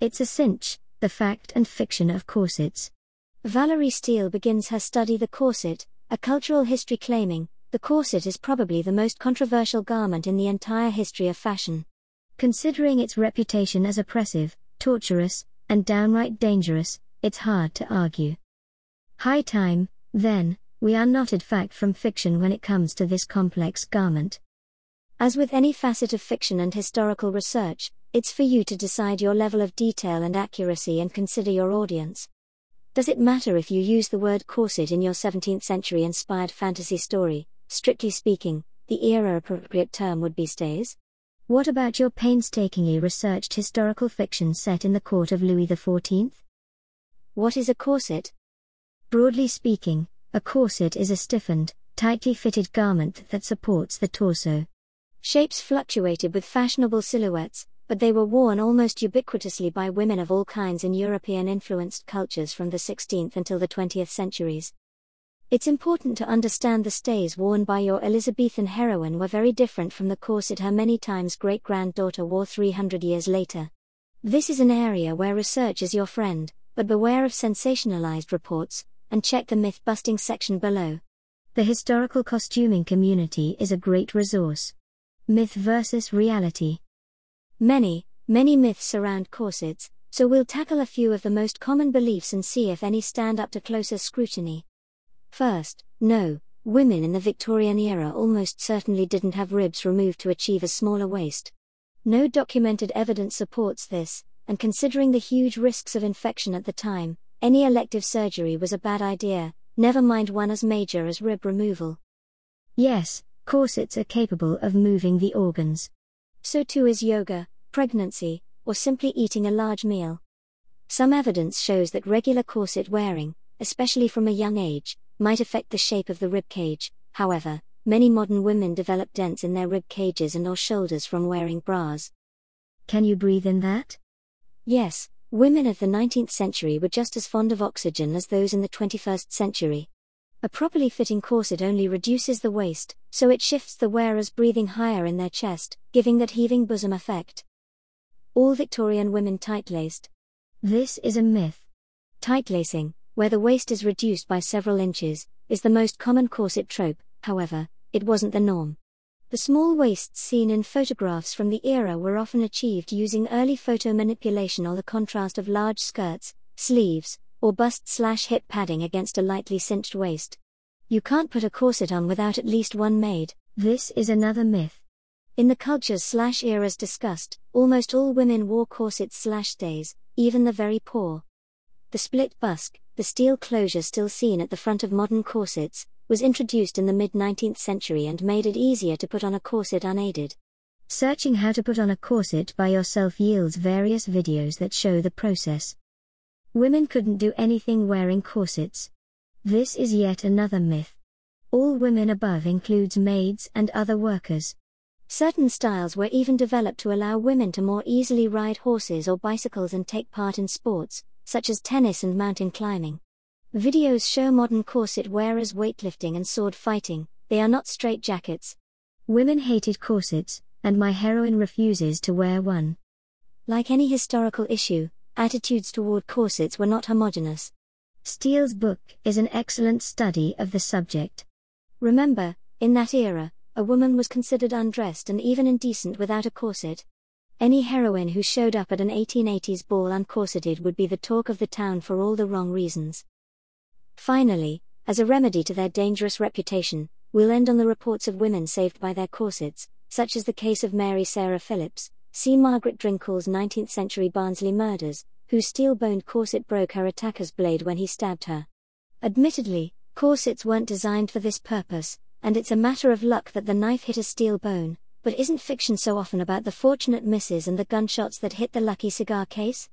It's a cinch, the fact and fiction of corsets. Valerie Steele begins her study The Corset, a cultural history claiming, the corset is probably the most controversial garment in the entire history of fashion. Considering its reputation as oppressive, torturous, and downright dangerous, it's hard to argue. High time, then, we unknotted fact from fiction when it comes to this complex garment. As with any facet of fiction and historical research, it's for you to decide your level of detail and accuracy and consider your audience. Does it matter if you use the word corset in your 17th century inspired fantasy story? Strictly speaking, the era appropriate term would be stays. What about your painstakingly researched historical fiction set in the court of Louis XIV? What is a corset? Broadly speaking, a corset is a stiffened, tightly fitted garment that supports the torso. Shapes fluctuated with fashionable silhouettes, but they were worn almost ubiquitously by women of all kinds in European influenced cultures from the 16th until the 20th centuries. It's important to understand the stays worn by your Elizabethan heroine were very different from the corset her many times great granddaughter wore 300 years later. This is an area where research is your friend, but beware of sensationalized reports, and check the myth busting section below. The historical costuming community is a great resource. Myth versus reality. Many, many myths surround corsets, so we'll tackle a few of the most common beliefs and see if any stand up to closer scrutiny. First, no, women in the Victorian era almost certainly didn't have ribs removed to achieve a smaller waist. No documented evidence supports this, and considering the huge risks of infection at the time, any elective surgery was a bad idea, never mind one as major as rib removal. Yes, corsets are capable of moving the organs. So too is yoga, pregnancy, or simply eating a large meal. Some evidence shows that regular corset wearing, especially from a young age, might affect the shape of the rib cage. However, many modern women develop dents in their rib cages and or shoulders from wearing bras. Can you breathe in that? Yes, women of the 19th century were just as fond of oxygen as those in the 21st century. A properly fitting corset only reduces the waist, so it shifts the wearer's breathing higher in their chest, giving that heaving bosom effect. All Victorian women tight laced. This is a myth. Tight lacing, where the waist is reduced by several inches, is the most common corset trope, however, it wasn't the norm. The small waists seen in photographs from the era were often achieved using early photo manipulation or the contrast of large skirts, sleeves, or bust slash hip padding against a lightly cinched waist. You can't put a corset on without at least one maid. This is another myth. In the cultures slash eras discussed, almost all women wore corsets slash stays, even the very poor. The split busk, the steel closure still seen at the front of modern corsets, was introduced in the mid 19th century and made it easier to put on a corset unaided. Searching how to put on a corset by yourself yields various videos that show the process. Women couldn't do anything wearing corsets. This is yet another myth. All women above includes maids and other workers. Certain styles were even developed to allow women to more easily ride horses or bicycles and take part in sports, such as tennis and mountain climbing. Videos show modern corset wearers weightlifting and sword fighting, they are not straight jackets. Women hated corsets, and my heroine refuses to wear one. Like any historical issue, attitudes toward corsets were not homogenous. Steele's book is an excellent study of the subject. Remember, in that era, a woman was considered undressed and even indecent without a corset. Any heroine who showed up at an 1880s ball uncorseted would be the talk of the town for all the wrong reasons. Finally, as a remedy to their dangerous reputation, we'll end on the reports of women saved by their corsets, such as the case of Mary Sarah Phillips, See Margaret Driscoll's 19th century Barnsley murders, whose steel boned corset broke her attacker's blade when he stabbed her. Admittedly, corsets weren't designed for this purpose, and it's a matter of luck that the knife hit a steel bone, but isn't fiction so often about the fortunate misses and the gunshots that hit the lucky cigar case?